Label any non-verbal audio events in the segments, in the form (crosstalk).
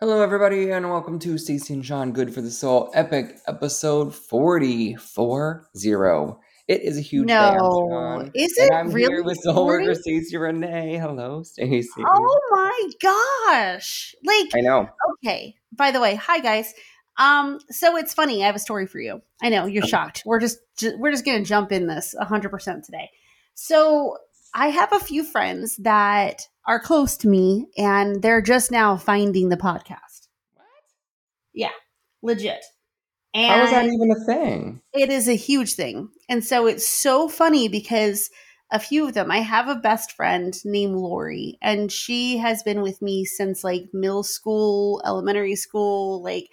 Hello, everybody, and welcome to Stacy and Sean Good for the Soul Epic episode 44 0. It is a huge day. No, Sean, is and it I'm here with soul worker 40? Stacy Renee. Hello, Stacy. Oh my gosh. Like, I know. okay. By the way, hi guys. Um, so it's funny. I have a story for you. I know you're shocked. We're just ju- we're just gonna jump in this 100% today. So I have a few friends that are close to me, and they're just now finding the podcast. What? Yeah, legit. And How is that even a thing? it is a huge thing. And so it's so funny because a few of them, I have a best friend named Lori, and she has been with me since like middle school, elementary school. Like,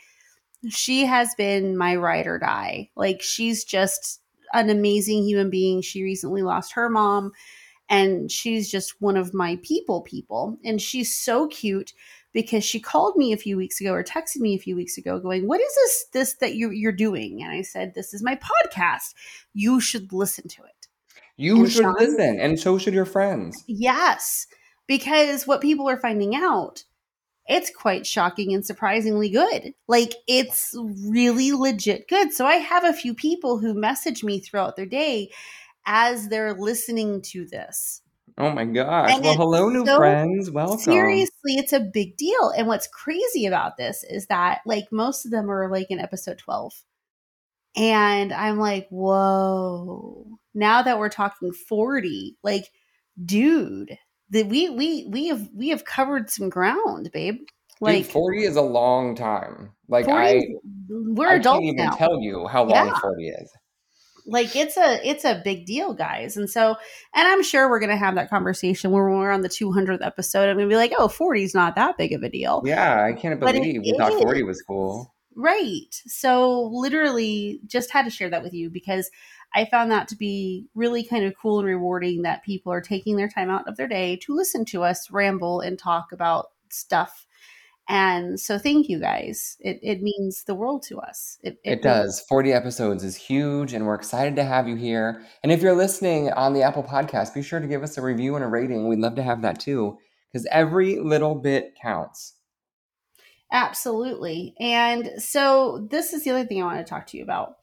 she has been my ride or die. Like, she's just an amazing human being. She recently lost her mom, and she's just one of my people, people. And she's so cute because she called me a few weeks ago or texted me a few weeks ago going what is this this that you, you're doing and i said this is my podcast you should listen to it You And should Sean? listen, and so should your friends. yes because what people are finding out it's quite shocking and surprisingly good like it's really legit good so i have a few people who message me throughout their day as they're listening to this Oh my gosh. And well, hello, new so friends. Welcome. Seriously, it's a big deal. And what's crazy about this is that like most of them are like in episode 12. And I'm like, whoa. Now that we're talking 40, like, dude, the, we we we have we have covered some ground, babe. Like Dude, 40 is a long time. Like, 40 I, we're I adults can't even now. tell you how long Yeah. 40 is. Like it's a it's a big deal guys and so and i'm sure we're gonna have that conversation when we're on the 200th episode i'm gonna be like oh 40 is not that big of a deal Yeah, I can't believe we thought 40 was cool. Right. So literally just had to share that with you because I found that to be really kind of cool and rewarding that people are taking their time out of their day to listen to us ramble and talk about stuff. And so thank you guys. It, it means the world to us. It, It, really- does. 40 episodes is huge, and we're excited to have you here. And if you're listening on the Apple Podcast, be sure to give us a review and a rating. We'd love to have that too, because every little bit counts. Absolutely. And so this is the other thing I want to talk to you about.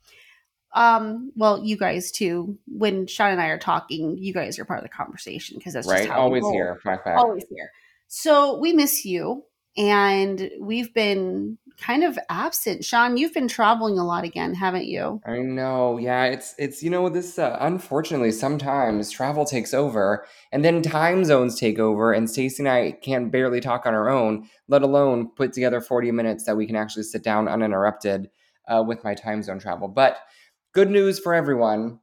Um, well, you guys too. When Sean and I are talking, you guys are part of the conversation because that's just right? how we Always here. Always here. So we miss you, and we've been kind of absent. Sean, you've been traveling a lot again, haven't you? I know. Yeah, it's it's you know this uh, unfortunately sometimes travel takes over and then time zones take over and Stacy and I can't barely talk on our own, let alone put together 40 minutes that we can actually sit down uninterrupted uh, with my time zone travel. But good news for everyone.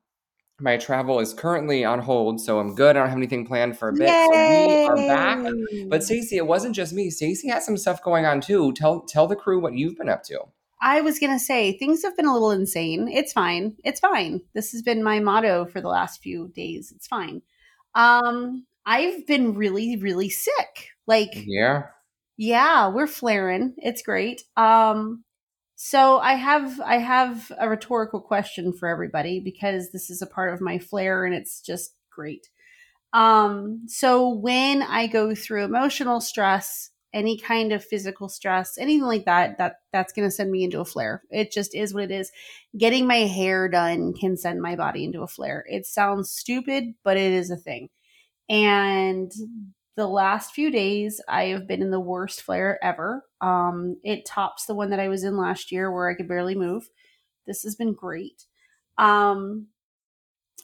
My travel is currently on hold, so I'm good. I don't have anything planned for a bit. So we are back. But Stacy, it wasn't just me. Stacy has some stuff going on too. Tell tell the crew what you've been up to. I was gonna say things have been a little insane. It's fine. It's fine. This has been my motto for the last few days. It's fine. Um, I've been really, really sick. Like Yeah. yeah we're flaring it's great um so i have i have a rhetorical question for everybody because this is a part of my flair and it's just great. Um so when i go through emotional stress any kind of physical stress anything like that that that's going to send me into a flare. It just is what it is. Getting my hair done can send my body into a flare. It sounds stupid but it is a thing. And the last few days I have been in the worst flare ever. Um, it tops the one that I was in last year where I could barely move. This has been great. Um,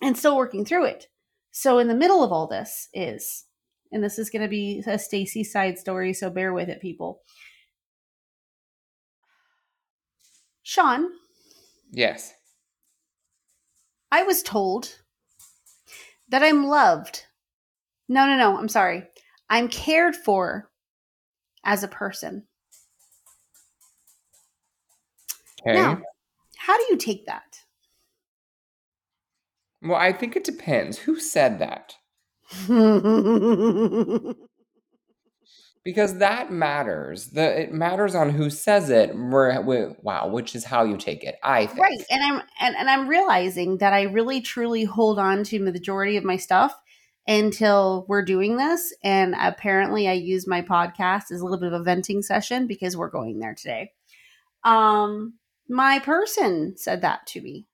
and still working through it. So in the middle of all this is, and this is going to be a Stacy side story, so bear with it, people. Sean, Yes. I was told that I'm loved. No, no, no. I'm sorry. I'm cared for as a person. Okay. Now, how do you take that? Well, I think it depends. Who said that? Because that matters. The it matters on who says it. Where, wow, which is how you take it. I think. right. And I'm and, and I'm realizing that I really truly hold on to the majority of my stuff until we're doing this. And apparently, I use my podcast as a little bit of a venting session because we're going there today. Um, my person said that to me.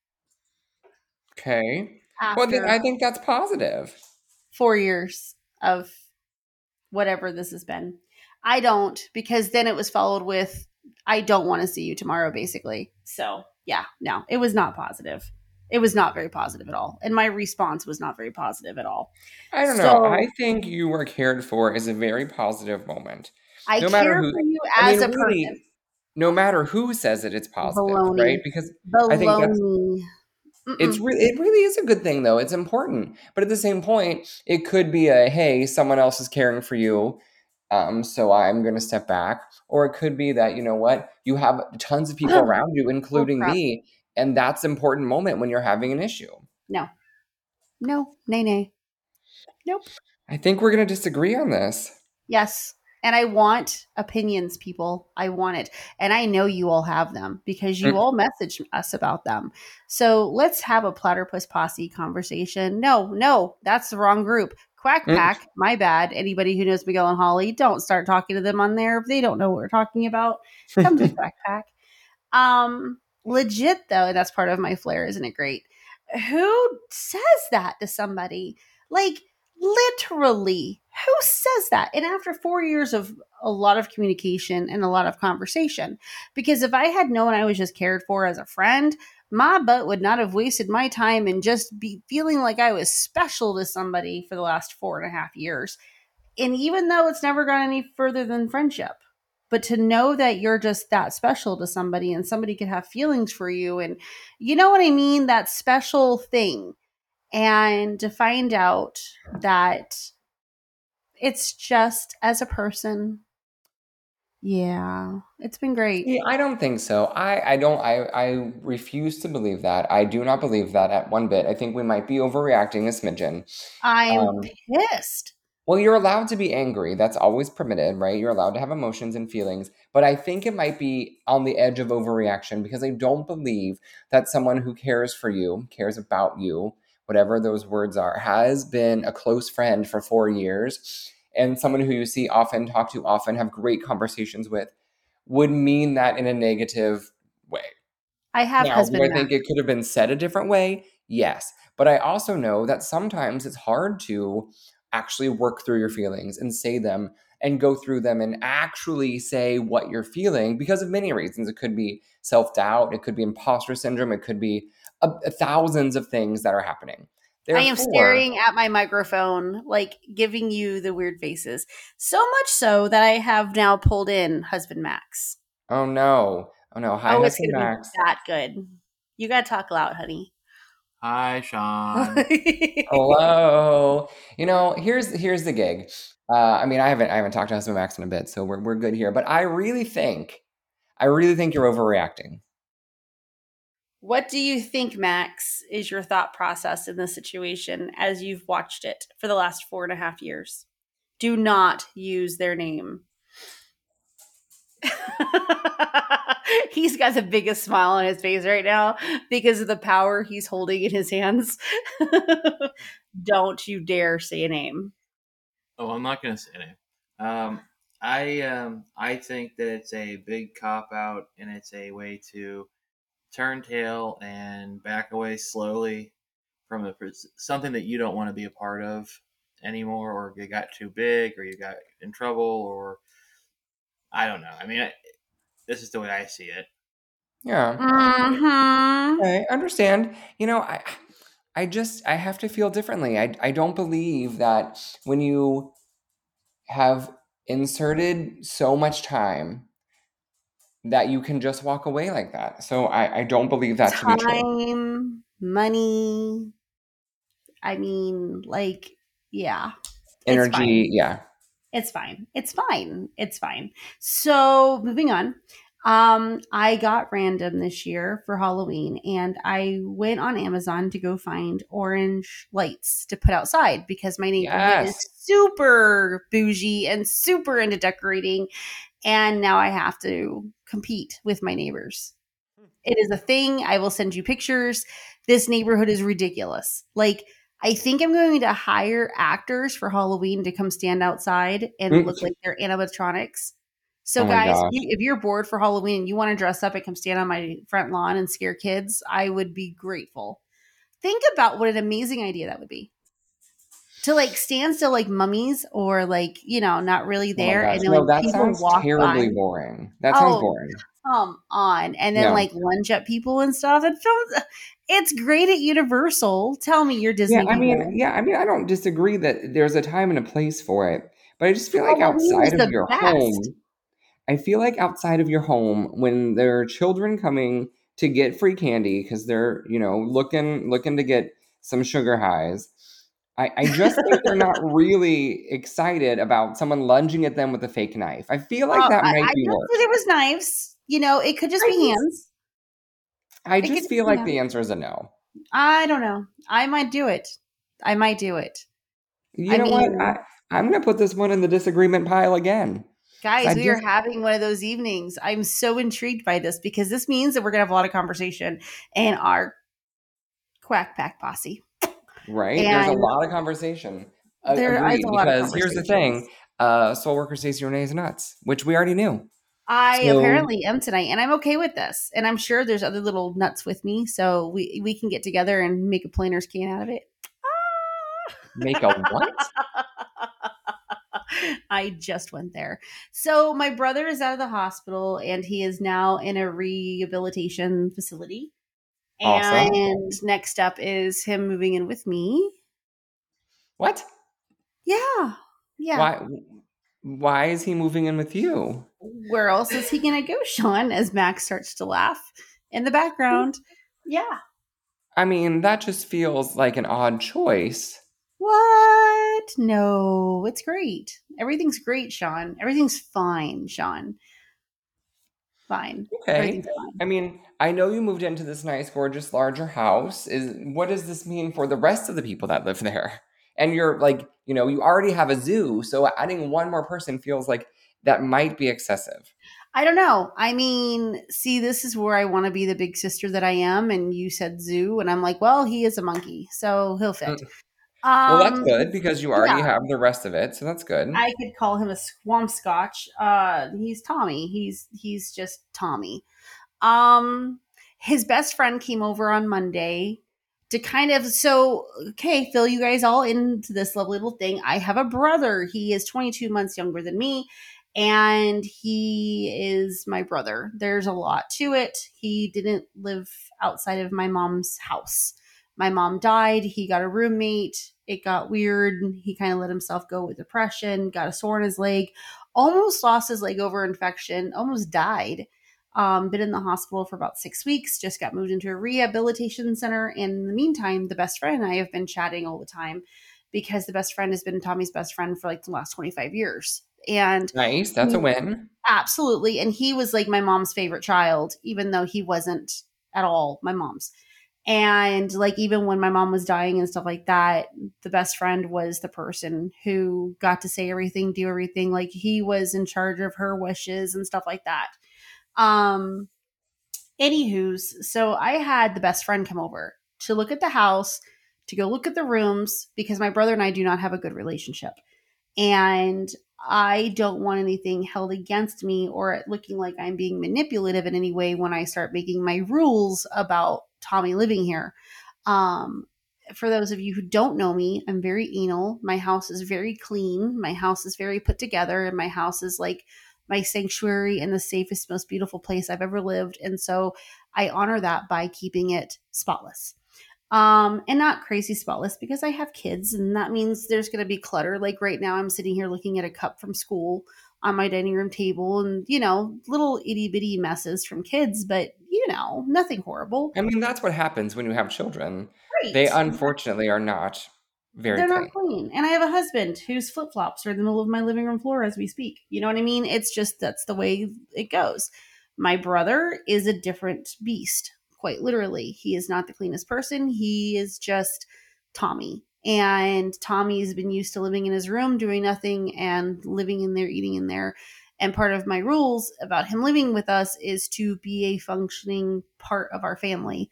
Okay. Well, then I think that's positive. Four years of whatever this has been. I don't because then it was followed with I don't want to see you tomorrow basically. So, yeah, no. It was not positive. It was not very positive at all. And my response was not very positive at all. I don't so, know. I think you were cared for is a very positive moment. I no care who, for you as I mean, a really, person. No matter who says it, it's positive, Baloney. right? Because Baloney. I think that's, it's really it really is a good thing though. It's important. But at the same point, it could be a hey, someone else is caring for you um, so I'm going to step back. Or it could be that, you know what, you have tons of people (gasps) around you, including oh, me. And that's important moment when you're having an issue. No. No, nay, nay. Nope. I think we're going to disagree on this. Yes. And I want opinions, people. I want it. And I know you all have them because you mm. all message us about them. So let's have a Platypus Posse conversation. No, no, that's the wrong group. Quack mm. Pack, my bad. Anybody who knows Miguel and Holly, don't start talking to them on there if they don't know what we're talking about. Come to (laughs) Quack Pack. Um, legit though, and that's part of my flair, isn't it great? Who says that to somebody? Like literally, who says that? And after four years of a lot of communication and a lot of conversation, because if I had known I was just cared for as a friend, my butt would not have wasted my time and just be feeling like I was special to somebody for the last four and a half years. And even though it's never gone any further than friendship, but to know that you're just that special to somebody and somebody could have feelings for you and you know what I mean? That special thing. And to find out that it's just as a person yeah, it's been great. Yeah, I don't think so. I, I don't I, I refuse to believe that. I do not believe that at one bit. I think we might be overreacting a smidgen. I'm um, pissed. Well, you're allowed to be angry. That's always permitted, right? You're allowed to have emotions and feelings. But I think it might be on the edge of overreaction because I don't believe that someone who cares for you, cares about you, whatever those words are, has been a close friend for four years and someone who you see often, talk to often, have great conversations with, would mean that in a negative way. I have now, do I think it could have been said a different way? Yes. But I also know that sometimes it's hard to actually work through your feelings and say them and go through them and actually say what you're feeling because of many reasons. It could be self doubt, it could be imposter syndrome, it could be a, a thousands of things that are happening. Therefore, I am staring at my microphone, like giving you the weird faces. So much so that I have now pulled in husband Max. Oh no! Oh no! Hi, oh, husband Max. that good. You gotta talk loud, honey. Hi, Sean. (laughs) Hello. You know, here's here's the gig. Uh, I mean, I haven't I haven't talked to husband Max in a bit, so we're we're good here. But I really think, I really think you're overreacting. What do you think, Max, is your thought process in this situation as you've watched it for the last four and a half years? Do not use their name. (laughs) he's got the biggest smile on his face right now because of the power he's holding in his hands. (laughs) Don't you dare say a name. Oh, I'm not going to say a name. Um, I um, I think that it's a big cop out and it's a way to turn tail and back away slowly from a, something that you don't want to be a part of anymore, or you got too big, or you got in trouble, or I don't know. I mean, I, this is the way I see it. Yeah, mm-hmm. I understand. You know, I, I just I have to feel differently. I I don't believe that when you have inserted so much time that you can just walk away like that. So I, I don't believe that Time, to be true. Time, money. I mean, like, yeah. Energy, yeah. It's fine. It's fine. It's fine. So moving on. Um, I got random this year for Halloween and I went on Amazon to go find orange lights to put outside because my neighborhood yes. is super bougie and super into decorating and now I have to compete with my neighbors. It is a thing. I will send you pictures. This neighborhood is ridiculous. Like I think I'm going to hire actors for Halloween to come stand outside and Mm. look like they're animatronics. So, Oh guys, if you- if you're bored for Halloween and you want to dress up and come stand on my front lawn and scare kids, I would be grateful. Think about what an amazing idea that would be. To like stand still like mummies or like, you know, not really Oh there. gosh. and then no, like that people sounds walk terribly by. boring. That sounds Oh, boring. Come on. And then No. like lunge at people and stuff. It feels it's great at Universal. Tell me you're Disney Yeah, I mean, people. yeah, I mean, I don't disagree that there's a time and a place for it, but I just feel like Halloween outside of your best. home, I feel like outside of your home, when there are children coming to get free candy because they're, you know, looking looking to get some sugar highs, I, I just think they're not (laughs) really excited about someone lunging at them with a fake knife. I feel like Oh, that I, might I be don't worse. there was knives. You know, it could just I be hands. I could just feel like hands. the answer is a no. I don't know. I might do it. I might do it. You I know what? I, I'm gonna put this one in the disagreement pile again. Guys, I we are having one of those evenings. I'm so intrigued by this because this means that we're going to have a lot of conversation in our Quack Pack posse. Right? There's a lot of conversation. There is Agreed. a lot of Because here's the thing: uh, Soul Worker Stacy Renee's nuts, which we already knew. I So- apparently am tonight, and I'm okay with this. And I'm sure there's other little nuts with me, so we we can get together and make a Planters can out of it. Make a what? (laughs) I just went there. So my brother is out of the hospital and he is now in a rehabilitation facility. Awesome. And next up is him moving in with me. What? Yeah. Yeah. Why? Why is he moving in with you? Where else is he going to go, Sean? As Max starts to laugh in the background. Yeah. I mean, that just feels like an odd choice. What? No, it's great. Everything's great, Sean. Everything's fine, Sean. Fine. Okay. Fine. I mean, I know you moved into this nice, gorgeous, larger house. Is what does this mean for the rest of the people that live there? And you're like, you know, you already have a zoo, so adding one more person feels like that might be excessive. I don't know. I mean, see, this is where I want to be the big sister that I am, and you said zoo, and I'm like, well, he is a monkey, so he'll fit. Well, that's Um, good because you already yeah. have the rest of it, so that's good. I could call him a swamp scotch. Uh, he's Tommy. He's he's just Tommy. Um, his best friend came over on Monday to kind of so okay, fill you guys all into this lovely little thing. I have a brother. He is 22 months younger than me, and he is my brother. There's a lot to it. He didn't live outside of my mom's house. My mom died. He got a roommate. It got weird. He kind of let himself go with depression, got a sore in his leg, almost lost his leg over infection, almost died. Um, been in the hospital for about six weeks, just got moved into a rehabilitation center. And in the meantime, the best friend and I have been chatting all the time because the best friend has been Tommy's best friend for like the last 25 years. And nice, that's a win. absolutely. And he was like my mom's favorite child, even though he wasn't at all my mom's. And like even when my mom was dying and stuff like that, the best friend was the person who got to say everything, do everything. Like he was in charge of her wishes and stuff like that. Um anywho's, so I had the best friend come over to look at the house, to go look at the rooms, because my brother and I do not have a good relationship. And I don't want anything held against me or looking like I'm being manipulative in any way when I start making my rules about Tommy living here. Um, for those of you who don't know me, I'm very anal. My house is very clean. My house is very put together, and my house is like my sanctuary and the safest, most beautiful place I've ever lived. And so I honor that by keeping it spotless um and not crazy spotless because i have kids and that means there's going to be clutter like right now i'm sitting here looking at a cup from school on my dining room table and you know little itty-bitty messes from kids but you know nothing horrible I mean, that's what happens when you have children. Great. They unfortunately are not very they're clean. not clean. And i have a husband whose flip-flops are in the middle of my living room floor as we speak. You know what i mean? It's just that's the way it goes. My brother is a different beast quite literally. He is not the cleanest person. He is just tommy. And tommy's been used to living in his room doing nothing and living in there eating in there. And part of my rules about him living with us is to be a functioning part of our family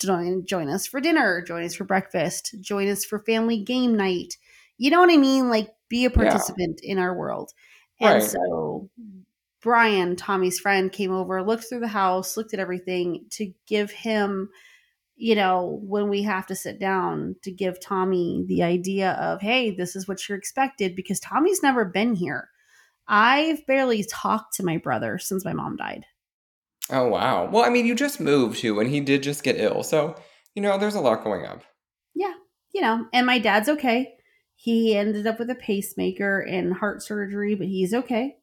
join join us for dinner, join us for breakfast, join us for family game night. You know what I mean? Like be a participant yeah. in our world. And right. so Brian, Tommy's friend, came over, looked through the house, looked at everything to give him, you know, when we have to sit down to give Tommy the idea of, hey, this is what you're expected because Tommy's never been here. I've barely talked to my brother since my mom died. Oh, wow. Well, I mean, you just moved too, and he did just get ill. So, you know, there's a lot going up. Yeah. You know, and my dad's okay. He ended up with a pacemaker and heart surgery, but he's okay.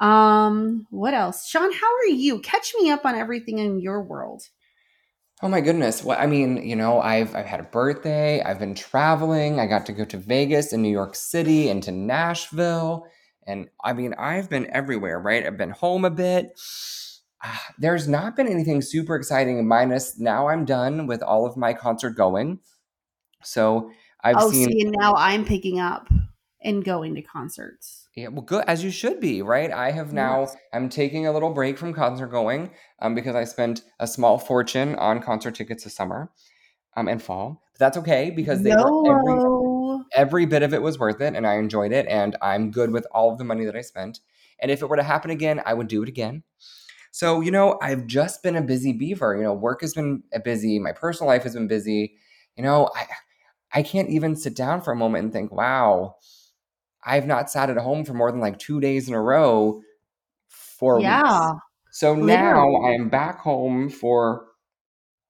Um, what else? Sean, how are you? Catch me up on everything in your world. Oh my goodness. Well, I mean, you know, I've I've had a birthday, I've been traveling, I got to go to Vegas and New York City and to Nashville. And I mean, I've been everywhere, right? I've been home a bit. Uh, there's not been anything super exciting, minus now I'm done with all of my concert going. So I've oh, seen. see, and now I'm picking up and going to concerts. Yeah, well, good as you should be, right? I have now. Yes. I'm taking a little break from concert going um, because I spent a small fortune on concert tickets this summer, um, and fall. But that's okay because they no. were every, every bit of it was worth it, and I enjoyed it, and I'm good with all of the money that I spent. And if it were to happen again, I would do it again. So you know, I've just been a busy beaver. You know, work has been busy. My personal life has been busy. You know, I I can't even sit down for a moment and think, wow I've not sat at home for more than like two days in a row for yeah. weeks. So Literally. now I am back home for,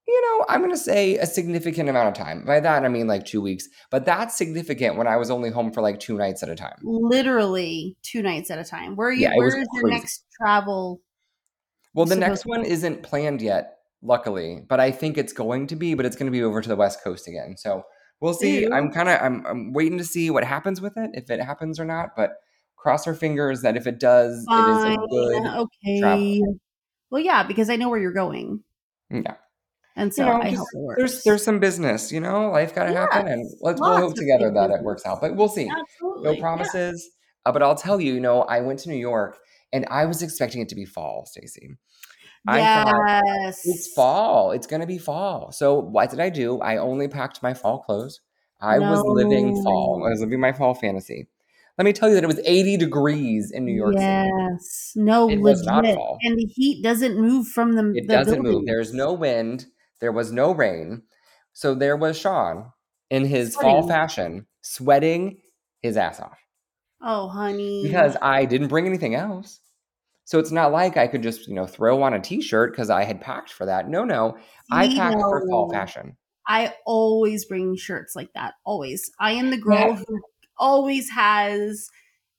you know, I'm going to say a significant amount of time. By that, I mean like two weeks, but that's significant when I was only home for like two nights at a time. Literally two nights at a time. Where are you? Yeah, where is your next travel? Well, the next one isn't planned yet, luckily, but I think it's going to be, but it's going to be over to the West Coast again. So we'll see. Ew. I'm kind of I'm, I'm waiting to see what happens with it, if it happens or not. But cross our fingers that if it does, Fine. it is a good okay. Travel. Well, yeah, because I know where you're going. Yeah. And so you know, I hope it works. There's there's some business, you know, life got to yes, happen, and let's we'll hope together that it works out. But we'll see. Absolutely. No promises. Yeah. Uh, but I'll tell you, you know, I went to New York and I was expecting it to be fall, Stacy. Yes. it's fall. It's going to be fall. So what did I do? I only packed my fall clothes. I no. was living fall. I was living my fall fantasy. Let me tell you that it was 80 degrees in New York yes. City. Yes. No, it legit. was not fall. And the heat doesn't move from the It the doesn't buildings. move. There's no wind. There was no rain. So there was Sean in his sweating. fall fashion, sweating his ass off. Oh, honey. Because I didn't bring anything else. So it's not like I could just, you know, throw on a t-shirt because I had packed for that. No, no. I packed know. for fall fashion. I always bring shirts like that. Always. I am the girl yeah. who always has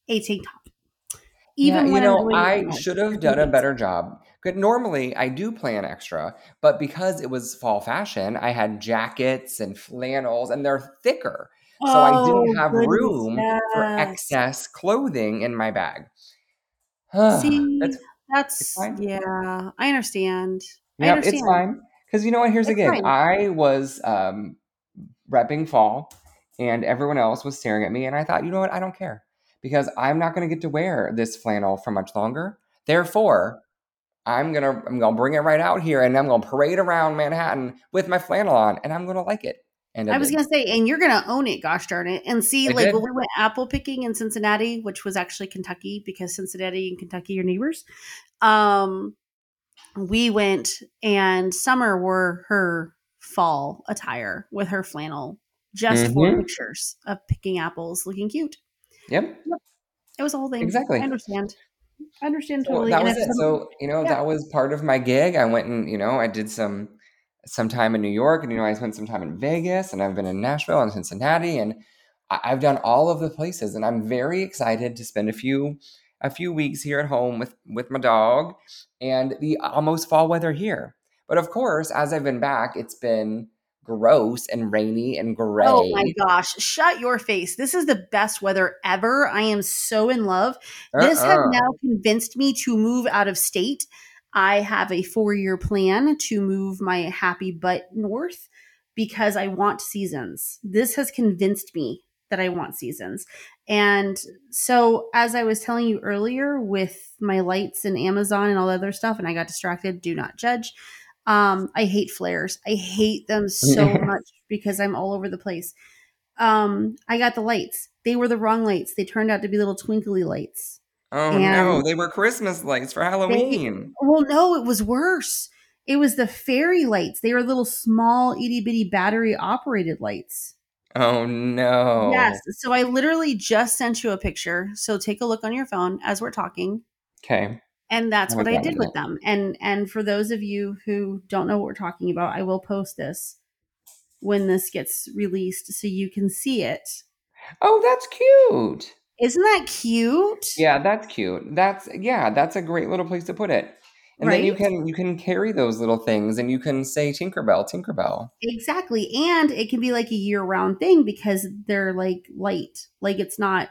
a tank top. Even yeah, you know, I should have done a better job. But normally I do plan extra, but because it was fall fashion, I had jackets and flannels and they're thicker. So oh, I didn't have room yes. for excess clothing in my bag. (sighs) See, that's, that's yeah, I understand. Yeah, understand. it's fine. Because you know what? Here's it's again. Fine. I was um, repping fall, and everyone else was staring at me, and I thought, you know what? I don't care because I'm not going to get to wear this flannel for much longer. Therefore, I'm gonna I'm gonna bring it right out here, and I'm gonna parade around Manhattan with my flannel on, and I'm gonna like it. And I, was gonna say, and you're gonna own it, gosh darn it! And see, I like did. when we went apple picking in Cincinnati, which was actually Kentucky, because Cincinnati and Kentucky are neighbors. Um, we went, and Summer wore her fall attire with her flannel, just mm-hmm. for pictures of picking apples, looking cute. Yep. yep. It was a whole thing. Exactly. I understand. I understand totally. So that was it. So you know, yeah. that was part of my gig. I went and you know, I did some some time in New York, and you know, I spent some time in Vegas, and I've been in Nashville and Cincinnati, and I've done all of the places, and I'm very excited to spend a few a few weeks here at home with with my dog and the almost fall weather here. But of course, as I've been back, it's been gross and rainy and gray. Oh my gosh, shut your face. This is the best weather ever. I am so in love. Uh-uh. This has uh-uh. now convinced me to move out of state I have a four year plan to move my happy butt north because I want seasons. This has convinced me that I want seasons. And so, as I was telling you earlier with my lights and Amazon and all the other stuff, and I got distracted, do not judge. Um, I hate flares. I hate them so (laughs) much because I'm all over the place. Um, I got the lights. They were the wrong lights. They turned out to be little twinkly lights. Oh And- no, they were Christmas lights for Halloween. Well, no, it was worse. It was the fairy lights. They were little small itty bitty battery operated lights. Oh no. Yes. So I literally just sent you a picture. So take a look on your phone as we're talking. Okay. And that's Oh what I did with them. And and for those of you who don't know what we're talking about, I will post this when this gets released so you can see it. Oh, that's cute. Isn't that cute? Yeah, that's cute. That's yeah, that's a great little place to put it. And then you can you can carry those little things and you can say Tinkerbell, Tinkerbell. Exactly. And it can be like a year round thing because they're like light. Like it's not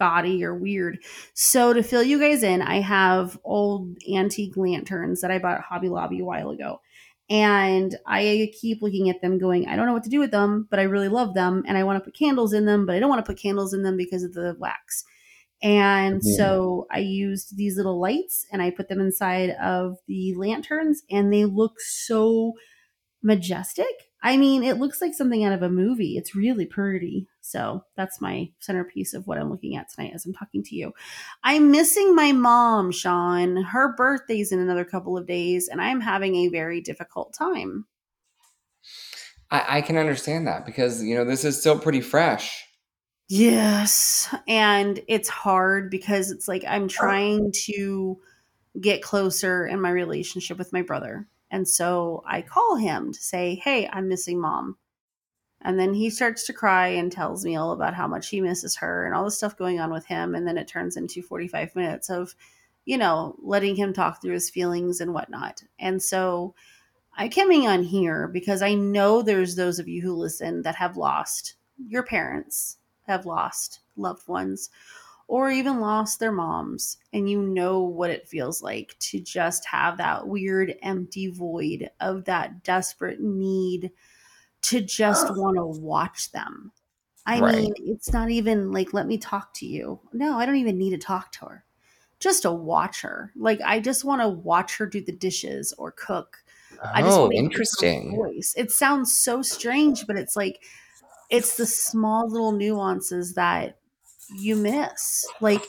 gaudy or weird. So to fill you guys in, I have old antique lanterns that I bought at Hobby Lobby a while ago. And I keep looking at them going, I don't know what to do with them, but I really love them. And I want to put candles in them, but I don't want to put candles in them because of the wax. And Yeah. so I used these little lights and I put them inside of the lanterns and they look so majestic. I mean, it looks like something out of a movie. It's really pretty. So that's my centerpiece of what I'm looking at tonight as I'm talking to you. I'm missing my mom, Sean. Her birthday's in another couple of days, and I'm having a very difficult time. I, I can understand that because you know this is still pretty fresh. Yes. And it's hard because it's like I'm oh. trying to get closer in my relationship with my brother. And so I call him to say, Hey, I'm missing mom. And then he starts to cry and tells me all about how much he misses her and all the stuff going on with him. And then it turns into 45 minutes of, you know, letting him talk through his feelings and whatnot. And so I'm coming on here because I know there's those of you who listen that have lost your parents, have lost loved ones, or even lost their moms. And you know what it feels like to just have that weird empty void of that desperate need to just want to watch them. I Right. mean, it's not even like, let me talk to you. No, I don't even need to talk to her. Just to watch her. Like, I just want to watch her do the dishes or cook. I just Oh, want to hear her interesting. voice. It sounds so strange, but it's like, it's the small little nuances that you miss like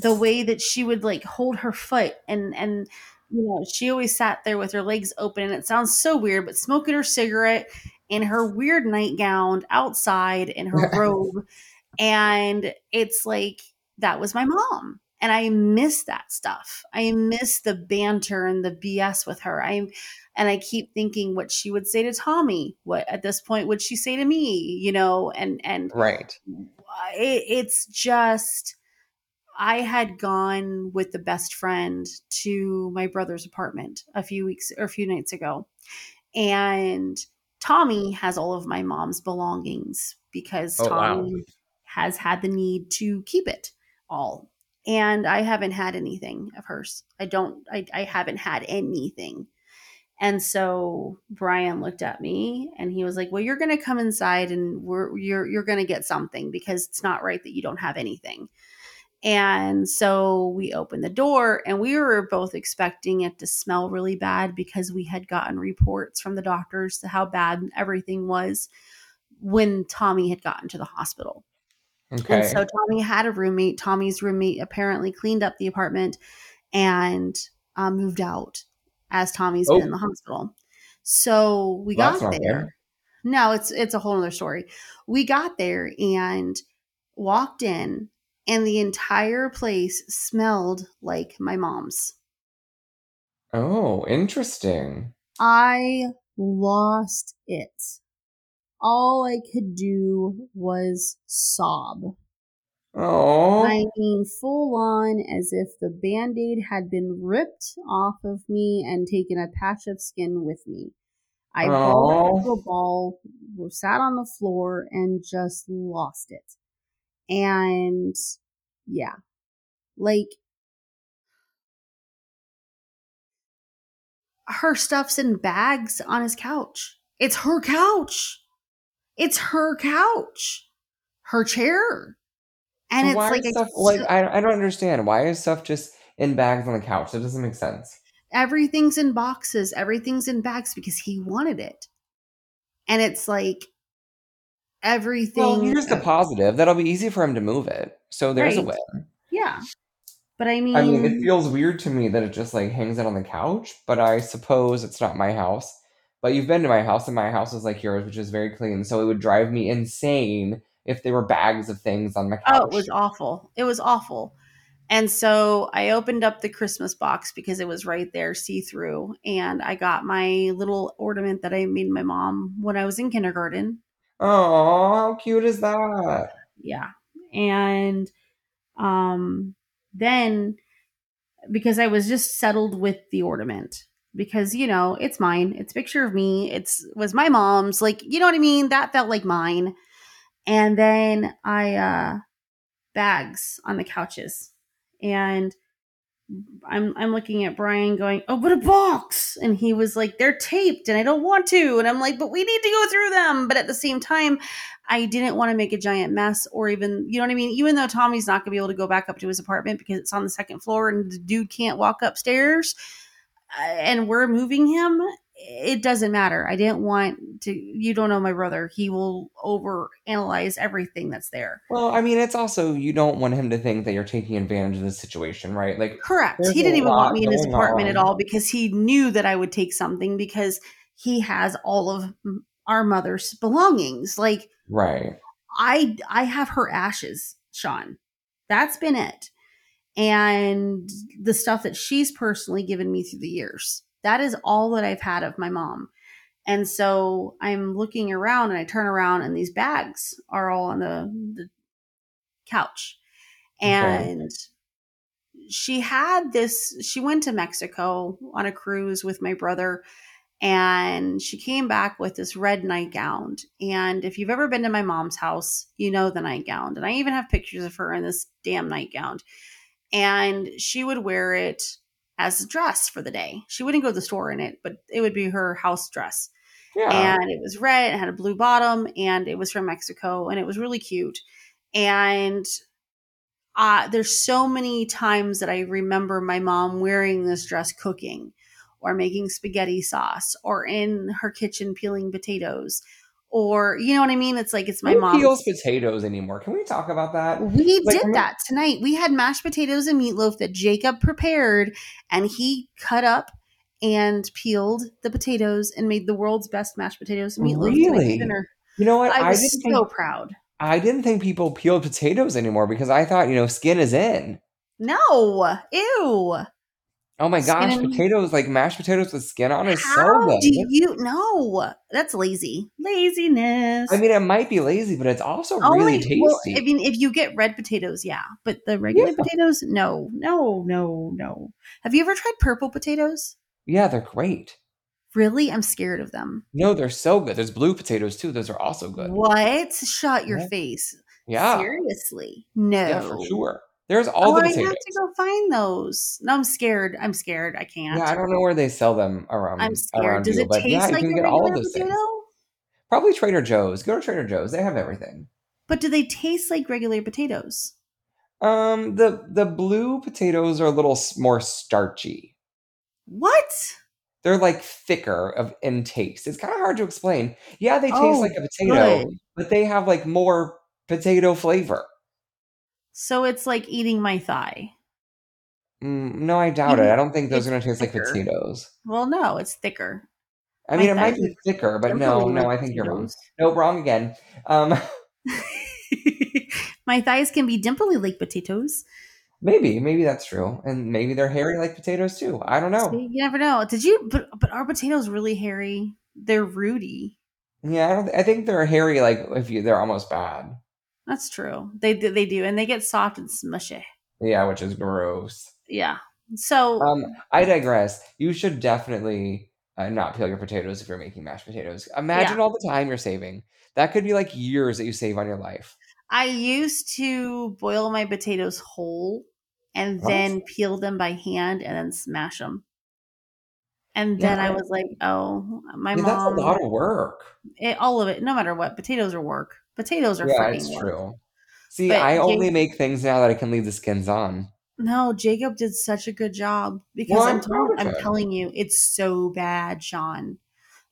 the way that she would like hold her foot and and you know she always sat there with her legs open and it sounds so weird but smoking her cigarette in her weird nightgown outside in her (laughs) robe and it's like that was my mom and i miss that stuff i miss the banter and the bs with her i and i keep thinking what she would say to tommy what at this point would she say to me you know and and Right. It, it's just i had gone with the best friend to my brother's apartment a few weeks or a few nights ago. And tommy has all of my mom's belongings because Oh, wow. tommy has had the need to keep it all. And i haven't had anything of hers. I don't i, I haven't had anything and so Brian looked at me and he was like, "Well, you're going to come inside and we're you're you're going to get something because it's not right that you don't have anything." And so we opened the door and we were both expecting it to smell really bad because we had gotten reports from the doctors to how bad everything was when Tommy had gotten to the hospital. Okay. And so Tommy had a roommate. Tommy's roommate apparently cleaned up the apartment and uh, moved out as Tommy's Oh. been in the hospital. So we Well, got there. good. No, it's it's a whole other story. We got there and walked in, and the entire place smelled like my mom's. oh, interesting. I lost it. All I could do was sob. Oh. I mean, full on as if the band aid had been ripped off of me and taken a patch of skin with me. I balled into a ball, sat on the floor, and just lost it. And yeah, like her stuff's in bags on his couch. It's her couch. It's her couch. Her chair. And So why like, I like I, I don't understand. Why is stuff just in bags on the couch? That doesn't make sense. everything's in boxes, everything's in bags because he wanted it. And it's like everything. Well, here's the positive. That'll be easy for him to move it. So there's Right. a win. yeah. But I mean, I mean, it feels weird to me that it just like hangs out on the couch, but I suppose it's not my house. But you've been to my house, and my house is like yours, which is very clean. So it would drive me insane if there were bags of things on my couch. oh, it was awful. It was awful. And so I opened up the Christmas box because it was right there, see through. And I got my little ornament that I made my mom when I was in kindergarten. Oh, how cute is that? yeah and um then because i was just settled with the ornament because you know it's mine it's a picture of me it's was my mom's like you know what i mean that felt like mine and then i uh bags on the couches and I'm I'm looking at Brian going, "Oh, but a box." And he was like, "They're taped and I don't want to." And I'm like, "But we need to go through them." But at the same time, I didn't want to make a giant mess or even, you know what I mean? Even though Tommy's not going to be able to go back up to his apartment because it's on the second floor and the dude can't walk upstairs uh, and we're moving him, it doesn't matter. I didn't want to you don't know my brother. He will over analyze everything that's there. Well, I mean, it's also you don't want him to think that you're taking advantage of the situation, right? Like, Correct. He didn't even want me in his apartment at all because he knew that I would take something because he has all of our mother's belongings. Like right? I I have her ashes, Sean. That's been it. And the stuff that she's personally given me through the years. That is all that I've had of my mom. And so I'm looking around and I turn around and these bags are all on the, the couch. Okay. And she had this, she went to Mexico on a cruise with my brother and she came back with this red nightgown. And if you've ever been to my mom's house, you know the nightgown. And I even have pictures of her in this damn nightgown. And she would wear it as a dress for the day. She wouldn't go to the store in it, but it would be her house dress Yeah. and it was red it had a blue bottom and it was from mexico and it was really cute and uh, there's so many times that i remember my mom wearing this dress cooking or making spaghetti sauce or in her kitchen peeling potatoes or you know what i mean it's like it's my mom peels potatoes anymore? Can we talk about that? we Like, did that tonight. We had mashed potatoes and meatloaf that Jacob prepared, and he cut up and peeled the potatoes and made the world's best mashed potatoes and meatloaf Really? dinner. You know what? I was didn't so think proud. I didn't think people peeled potatoes anymore because I thought you know skin is in. No, ew. Oh my gosh, potatoes like mashed potatoes with skin on is so good. do you? know that's lazy. Laziness. I mean, it might be lazy, but it's also Only, really tasty. well, I mean, if you get red potatoes, yeah, but the regular Yeah. potatoes, no, no, no, no. Have you ever tried purple potatoes? yeah, they're great. Really, I'm scared of them. No, they're so good. There's blue potatoes too. Those are also good. What? Shut your Yeah. face. Yeah, Seriously. No. yeah, for sure. There's all oh, the I potatoes. have to go find those. No, I'm scared. I'm scared. I can't. Yeah, I don't know where they sell them around. I'm scared. around Does you, it but taste yeah, you like can a get all of regular those potato? things. Probably Trader Joe's. Go to Trader Joe's. They have everything. But do they taste like regular potatoes? Um, the the blue potatoes are a little more starchy. What? They're like thicker of in taste. It's kind of hard to explain. Yeah, they taste Oh, like a potato, good. but they have like more potato flavor. So it's like eating my thigh. Mm, no, I doubt it. I don't think those are going to taste like potatoes. Well, no, it's thicker. I My mean, it might be thicker, but no, no, I think you're wrong. No, wrong again. Um, (laughs) my thighs can be dimply like potatoes. maybe, maybe that's true, and maybe they're hairy like potatoes too. I don't know. You never know. Did you? But but are potatoes really hairy? They're rooty. Yeah, I, don't, I think they're hairy. Like if you, they're almost bad. That's true. They do- they do, and they get soft and smushy. Yeah, which is gross. Yeah. So Um, I digress. You should definitely uh, not peel your potatoes if you're making mashed potatoes. Imagine all the time you're saving. That could be like years that you save on your life. I used to boil my potatoes whole and What? then peel them by hand and then smash them. And then I I- was like, oh, my Yeah, that's a mom, lot of work. it, all of it, no matter what, potatoes are work. Potatoes are Yeah, it's work. true. See, But I only make things now that I can leave the skins on. No, Jacob did such a good job because Well, I'm I'm telling, I'm telling you, it's so bad, Sean.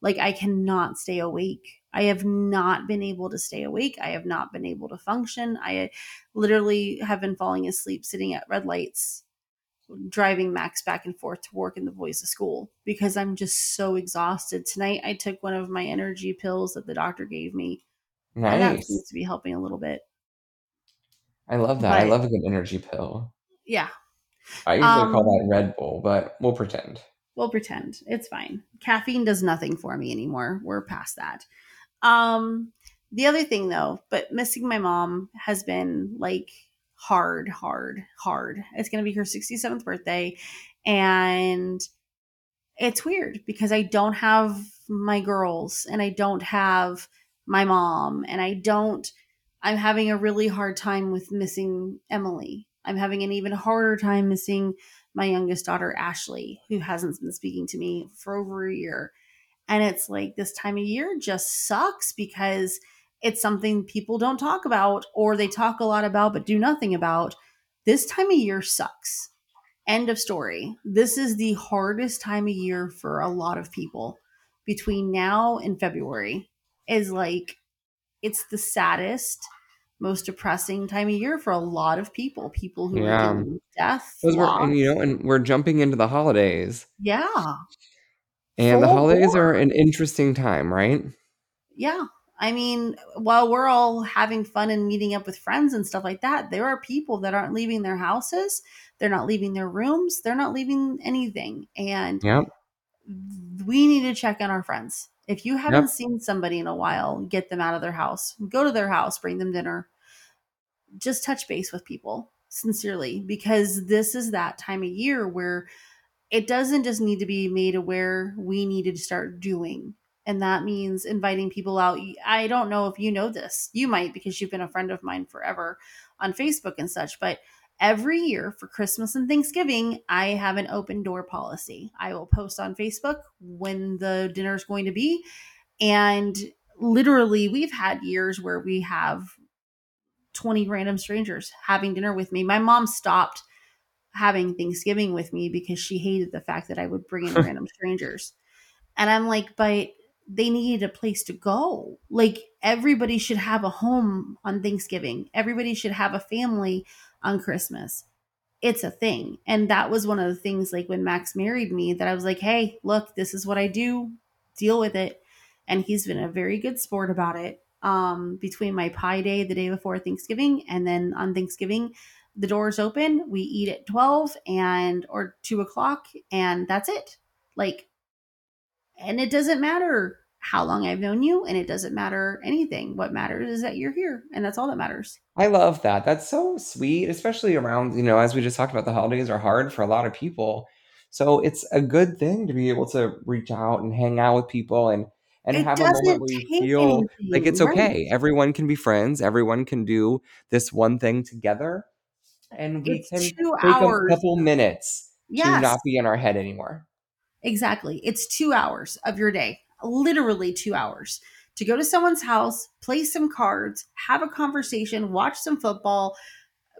Like I cannot stay awake. I have not been able to stay awake. I have not been able to function. I literally have been falling asleep sitting at red lights, driving Max back and forth to work and the boys to school because I'm just so exhausted. Tonight I took one of my energy pills that the doctor gave me. And that Nice. seems to be helping a little bit. I love that. I love a good energy pill. Yeah, I usually Um, call that Red Bull, but we'll pretend. we'll pretend it's fine caffeine does nothing for me anymore we're past that um the other thing though but missing my mom has been like hard hard hard it's going to be her 67th birthday and it's weird because i don't have my girls and i don't have my mom and i don't i'm having a really hard time with missing emily i'm having an even harder time missing my youngest daughter Ashley, who hasn't been speaking to me for over a year. And it's like this time of year just sucks because it's something people don't talk about or they talk a lot about but do nothing about. This time of year sucks. End of story. This is the hardest time of year for a lot of people between now and February. Is like it's the saddest, most depressing time of year for a lot of people. People who Yeah. are dealing with death. Because we're and, you know, and we're jumping into the holidays, Yeah. and the holidays are an interesting time, right? Yeah. I mean, while we're all having fun and meeting up with friends and stuff like that, there are people that aren't leaving their houses. They're not leaving their rooms. They're not leaving anything. And Yep. we need to check on our friends. If you haven't Yep. seen somebody in a while, get them out of their house. Go to their house, bring them dinner. Just touch base with people sincerely because this is that time of year where it doesn't just need to be made aware, we needed to start doing. And that means inviting people out. I don't know if you know this. You might because you've been a friend of mine forever on Facebook and such, but every year for Christmas and Thanksgiving, I have an open door policy. I will post on Facebook when the dinner is going to be. And literally, we've had years where we have 20 random strangers having dinner with me. My mom stopped having Thanksgiving with me because she hated the fact that I would bring in (laughs) random strangers. And I'm like, but they needed a place to go. Like everybody should have a home on Thanksgiving. Everybody should have a family on Christmas. It's a thing. And that was one of the things like when Max married me that I was like, "Hey, look, this is what I do. Deal with it." And he's been a very good sport about it. Um between my pie day the day before Thanksgiving and then on Thanksgiving the doors open we eat at 12 and or 2 o'clock and that's it like and it doesn't matter how long i've known you and it doesn't matter anything what matters is that you're here and that's all that matters I love that. That's so sweet, especially around, you know, as we just talked about, the holidays are hard for a lot of people. So it's a good thing to be able to reach out and hang out with people and and it have a moment where you feel like anything, it's right. okay. Everyone can be friends. Everyone can do this one thing together, and we it's can two take hours a couple minutes to not be in our head anymore. Exactly. It's two hours of your day, literally two hours to go to someone's house, play some cards, have a conversation, watch some football,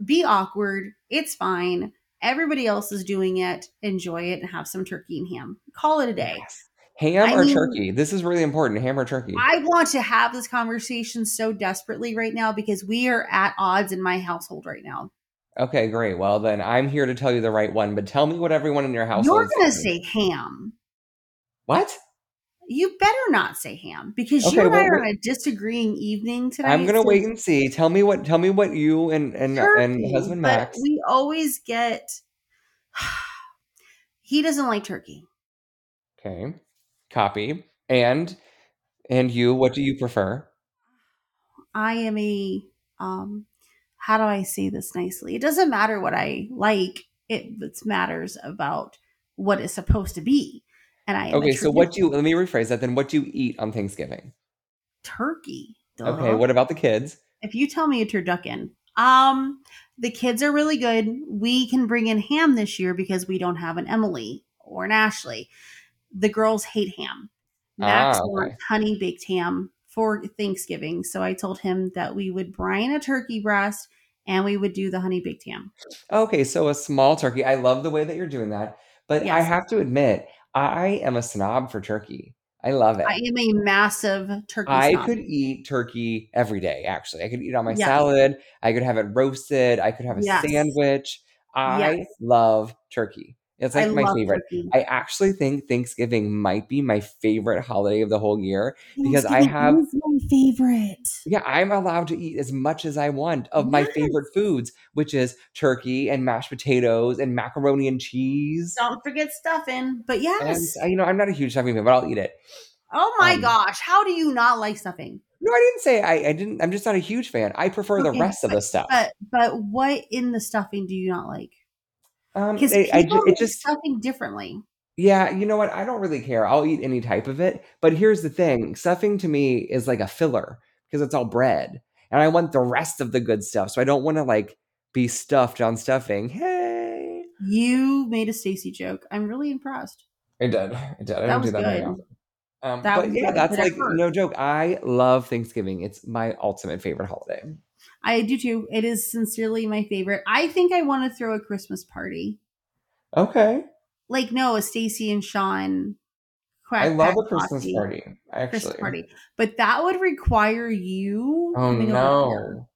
be awkward. It's fine. Everybody else is doing it. Enjoy it and have some turkey and ham. Call it a day. Yes. Ham I or mean- turkey? This is really important. Ham or turkey? I want to have this conversation so desperately right now because we are at odds in my household right now. Okay, great. Well, then I'm here to tell you the right one, but tell me what everyone in your house You're going to say ham. What? You better not say ham because Okay, you and I are on a disagreeing evening tonight. I'm gonna so wait and see. Tell me what tell me what you and and turkey, and husband but Max. we always get. (sighs) he doesn't like turkey. Okay. Copy. And and you, what do you prefer? I am a um. How do I say this nicely? It doesn't matter what I like. It, it matters about what it's supposed to be. And I Okay, so what do you let me rephrase that then what do you eat on Thanksgiving? turkey. Okay, what about the kids? if you tell me a turducken um the kids are really good we can bring in ham this year because we don't have an emily or an ashley the girls hate ham max Ah, okay. wants honey baked ham for thanksgiving so i told him that we would brine a turkey breast and we would do the honey baked ham. Okay, so a small turkey. I love the way that you're doing that, but I have to admit, I am a snob for turkey. I love it. I am a massive turkey I snob. could eat turkey every day, actually. I could eat it on my Yes. salad. I could have it roasted. I could have a Yes. sandwich. I Yes. love turkey. It's I like my favorite. turkey. I actually think Thanksgiving might be my favorite holiday of the whole year because I have my favorite. yeah, I'm allowed to eat as much as I want of my favorite foods, which is turkey and mashed potatoes and macaroni and cheese. Don't forget stuffing. But And yes. uh, you know, I'm not a huge stuffing fan, but I'll eat it. Oh my Um, gosh. How do you not like stuffing? No, I didn't say I, I didn't. I'm just not a huge fan. I prefer the Okay, rest of the stuff. But but what in the stuffing do you not like? Um, Because I, I ju- it just stuffing differently. yeah, you know what? I don't really care. I'll eat any type of it. But here's the thing: stuffing to me is like a filler because it's all bread, and I want the rest of the good stuff. So I don't want to like be stuffed on stuffing. Hey, You made a Stacy joke. I'm really impressed. I did. I did. I That don't was do that very good. often. Um, That but yeah, good, that's but like no joke. I love Thanksgiving. It's my ultimate favorite holiday. I do too. It is sincerely my favorite. I think I want to throw a Christmas party. Okay, Like no, a Stacy and Sean quack I love a Christmas posse party. Christmas Actually, party. But that would require you Oh coming over here. no.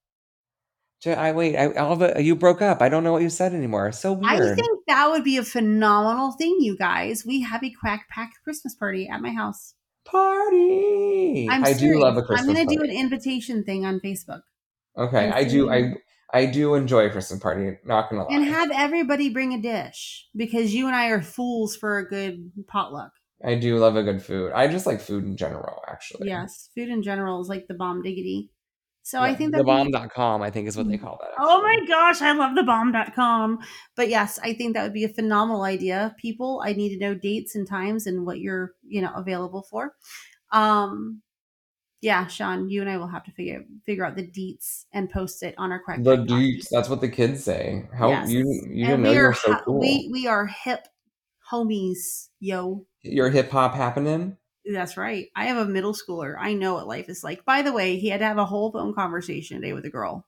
I wait. I, Alva, you broke up. I don't know what you said anymore. So I think that would be a phenomenal thing, you guys. We have a quack pack Christmas party at my house. Party. I'm I serious. do love a Christmas I'm gonna do an invitation thing on Facebook okay, I'm do. I. I do enjoy a Christmas party. Not gonna lie. and have everybody bring a dish because you and I are fools for a good potluck. I do love a good food. I just like food in general. Actually, Yes, food in general is like the bomb diggity. So I Yeah, think that thebomb.com. I think is what they call that. Oh my gosh, I love the bomb.com. But yes, I think that would be a phenomenal idea. People, I need to know dates and times and what you're, you know, available for. Um yeah, Sean, you and I will have to figure figure out the deets and post it on our crack. The deets. That's what the kids say. How Yes. you you And know we you are so cool. we we are hip homies, yo. Your hip hop happening. That's right. I have a middle schooler. I know what life is like. By the way, he had to have a whole phone conversation today with a girl.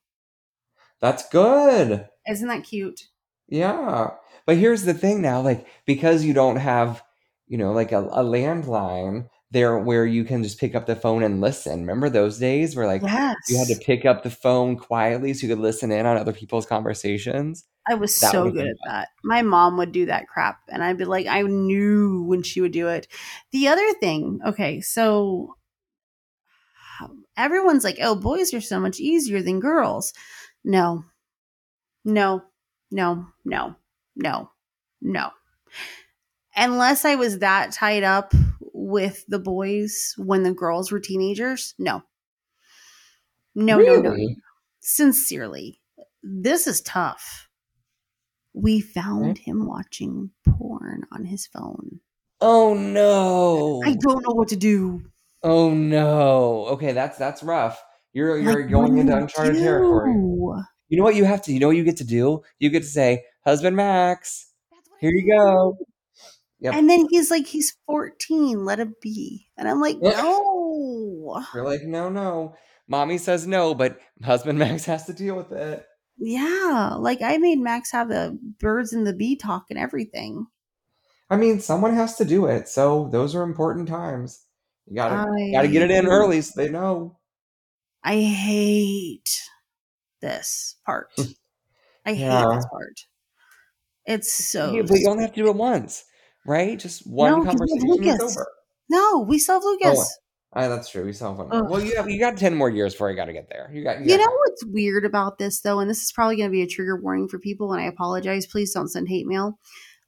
That's good. Isn't that cute? Yeah. But here's the thing now, like, because you don't have, you know, like a, a landline there where you can just pick up the phone and listen. Remember those days where like Yes. you had to pick up the phone quietly so you could listen in on other people's conversations? I was That so good at that. My mom would do that crap, and I'd be like, I knew when she would do it. The other thing, okay, so everyone's like, oh, boys are so much easier than girls. No, no, no, no, no, no. Unless I was that tied up with the boys when the girls were teenagers, no. No, no, no, sincerely, this is tough. We found him watching porn on his phone. Oh no. I don't know what to do. Oh no. Okay, that's that's rough. You're you're Like, going what into do you uncharted territory. You know what you have to you know what you get to do? You get to say, husband Max, That's what I here you go. Yep. And then he's like, he's 14, let him be. And I'm like, Yeah. no. You're like, no, no. Mommy says no, but husband (laughs) Max has to deal with it. Yeah. Like I made Max have the birds and the bee talk and everything. I mean, someone has to do it, so those are important times. You gotta I gotta get it in early so they know. I hate this part. (laughs) I hate this part. It's so Yeah, but you only have to do it once, right? Just one No, 'cause we have conversation Lucas. over. no, we still have Lucas. Oh, that's true. We still have one. Ugh. Well, you have you got ten more years before you got to get there. You got you, You know what's weird about this though, and this is probably going to be a trigger warning for people, and I apologize. Please don't send hate mail.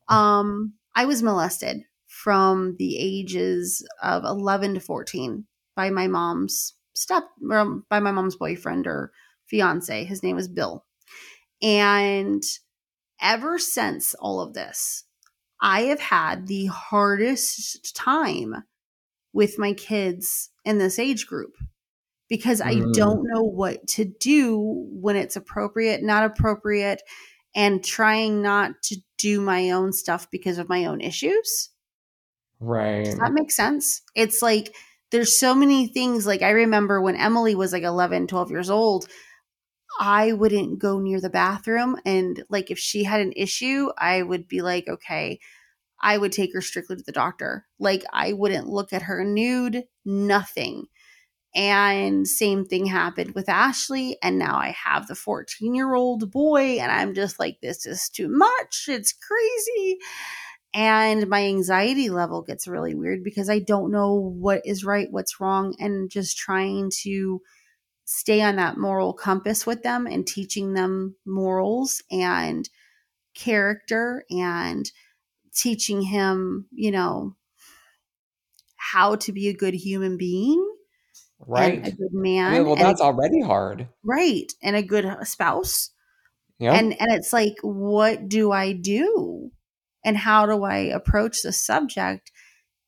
Um, I was molested from the ages of 11 to 14 by my mom's step, by my mom's boyfriend or fiance. His name was Bill, and ever since all of this, I have had the hardest time with my kids in this age group because I Mm. don't know what to do when it's appropriate, not appropriate, and trying not to do my own stuff because of my own issues. right. Does that make sense? It's like there's so many things. Like I remember when Emily was like 11, 12 years old, I wouldn't go near the bathroom. And like if she had an issue, I would be like, okay, I would take her strictly to the doctor. Like I wouldn't look at her nude, nothing. And same thing happened with Ashley. And now I have the 14 year old boy, and I'm just like, this is too much. It's crazy. And my anxiety level gets really weird because I don't know what is right, what's wrong, and just trying to stay on that moral compass with them and teaching them morals and character and teaching him, you know, how to be a good human being Right. a good man. Mean, well, and a- that's already hard. right. And a good spouse. Yeah. And and it's like, what do I do? And how do I approach the subject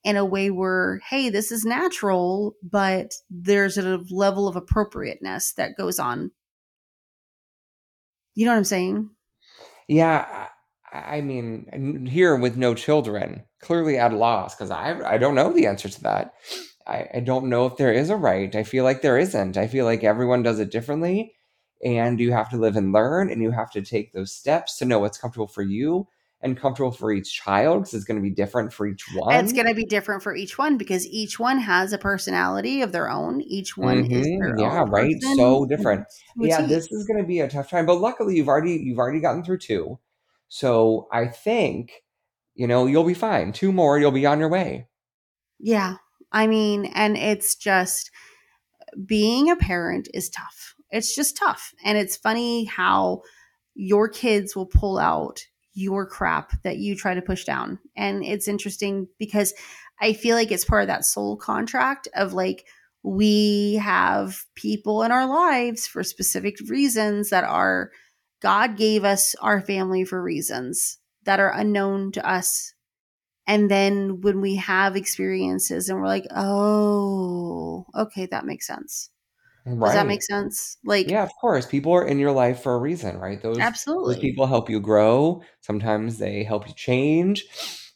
in a way where, hey, this is natural, but there's a level of appropriateness that goes on. You know what I'm saying? Yeah, I, mean, here with no children, clearly at loss because I I don't know the answer to that. I, I don't know if there is a right. I feel like there isn't. I feel like everyone does it differently, and you have to live and learn, and you have to take those steps to know what's comfortable for you and comfortable for each child because it's going to be different for each one. It's going to be different for each one because each one has a personality of their own. Each one is Mhm, their yeah, right. person So different. a yeah T. this is going to be a tough time but luckily you've already you've already gotten through two so i think you know you'll be fine two more you'll be on your way Yeah. I mean, and it's just being a parent is tough. It's just tough. And it's funny how your kids will pull out your crap that you try to push down. And it's interesting because I feel like it's part of that soul contract of like, we have people in our lives for specific reasons that are, God gave us our family for reasons that are unknown to us and then when we have experiences and we're like, oh, okay, that makes sense. Right Does that make sense? Like, yeah of course people are in your life for a reason right those those absolutely. people help you grow sometimes they help you change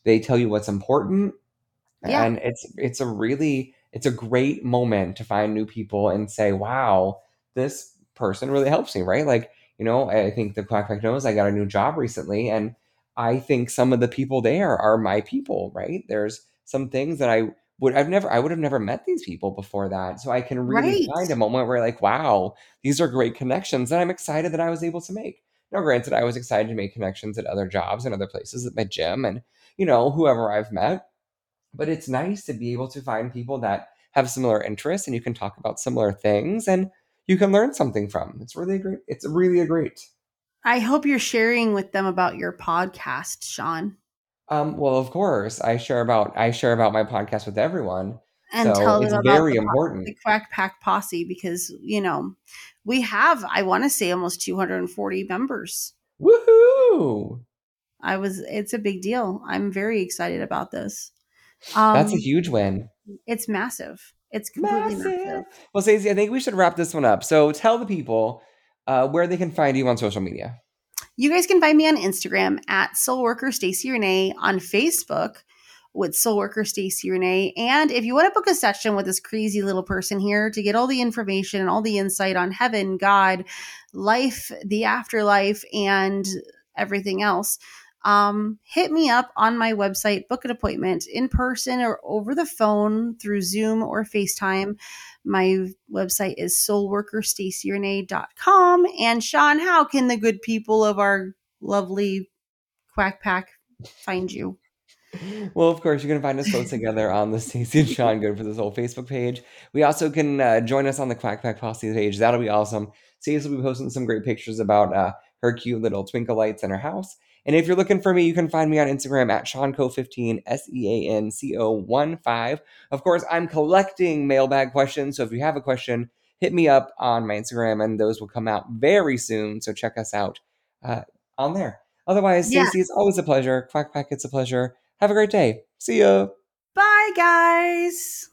they tell you what's important Yeah. and it's it's a really it's a great moment to find new people and say wow this person really helps me right like you know i think the quack pack knows i got a new job recently and i think some of the people there are my people right there's some things that i would i've never i would have never met these people before that so i can really Right. find a moment where like wow these are great connections that i'm excited that i was able to make now granted i was excited to make connections at other jobs and other places at my gym and you know whoever i've met but it's nice to be able to find people that have similar interests and you can talk about similar things and you can learn something from. It's really great. It's really a great. I hope you're sharing with them about your podcast, Sean, Um, well, of course, I share about I share about my podcast with everyone, and so tell it's them about very the, important. the Quack Pack Posse because, you know, we have, I want to say, almost 240 members. Woohoo! I was, it's a big deal. I'm very excited about this. Um, That's a huge win. it's massive. It's completely massive. Massive. Well, Stacy, I think we should wrap this one up. So tell the people uh, where they can find you on social media. You guys can find me on Instagram at Soulworker Stacy Renee, on Facebook with Soulworker Stacy Renee. And if you want to book a session with this crazy little person here to get all the information and all the insight on heaven, God, life, the afterlife, and everything else, um, hit me up on my website, book an appointment in person or over the phone through Zoom or FaceTime. My website is soulworkerstacyrenee.com. And Sean, how can the good people of our lovely Quack Pack find you? Well, of course, you can find us both together on the Stacy and Sean Good for this whole Facebook page. We also can uh, join us on the Quack Pack Posse page. That'll be awesome. Stacy will be posting some great pictures about uh, her cute little twinkle lights in her house. And if you're looking for me, you can find me on Instagram at SeanCo15, S E A N C O 1 5. Of course, I'm collecting mailbag questions. So if you have a question, hit me up on my Instagram, and those will come out very soon. So check us out uh, on there. Otherwise, Yeah. Stacy, it's always a pleasure. Quack Pack, it's a pleasure. Have a great day. See ya. Bye, guys.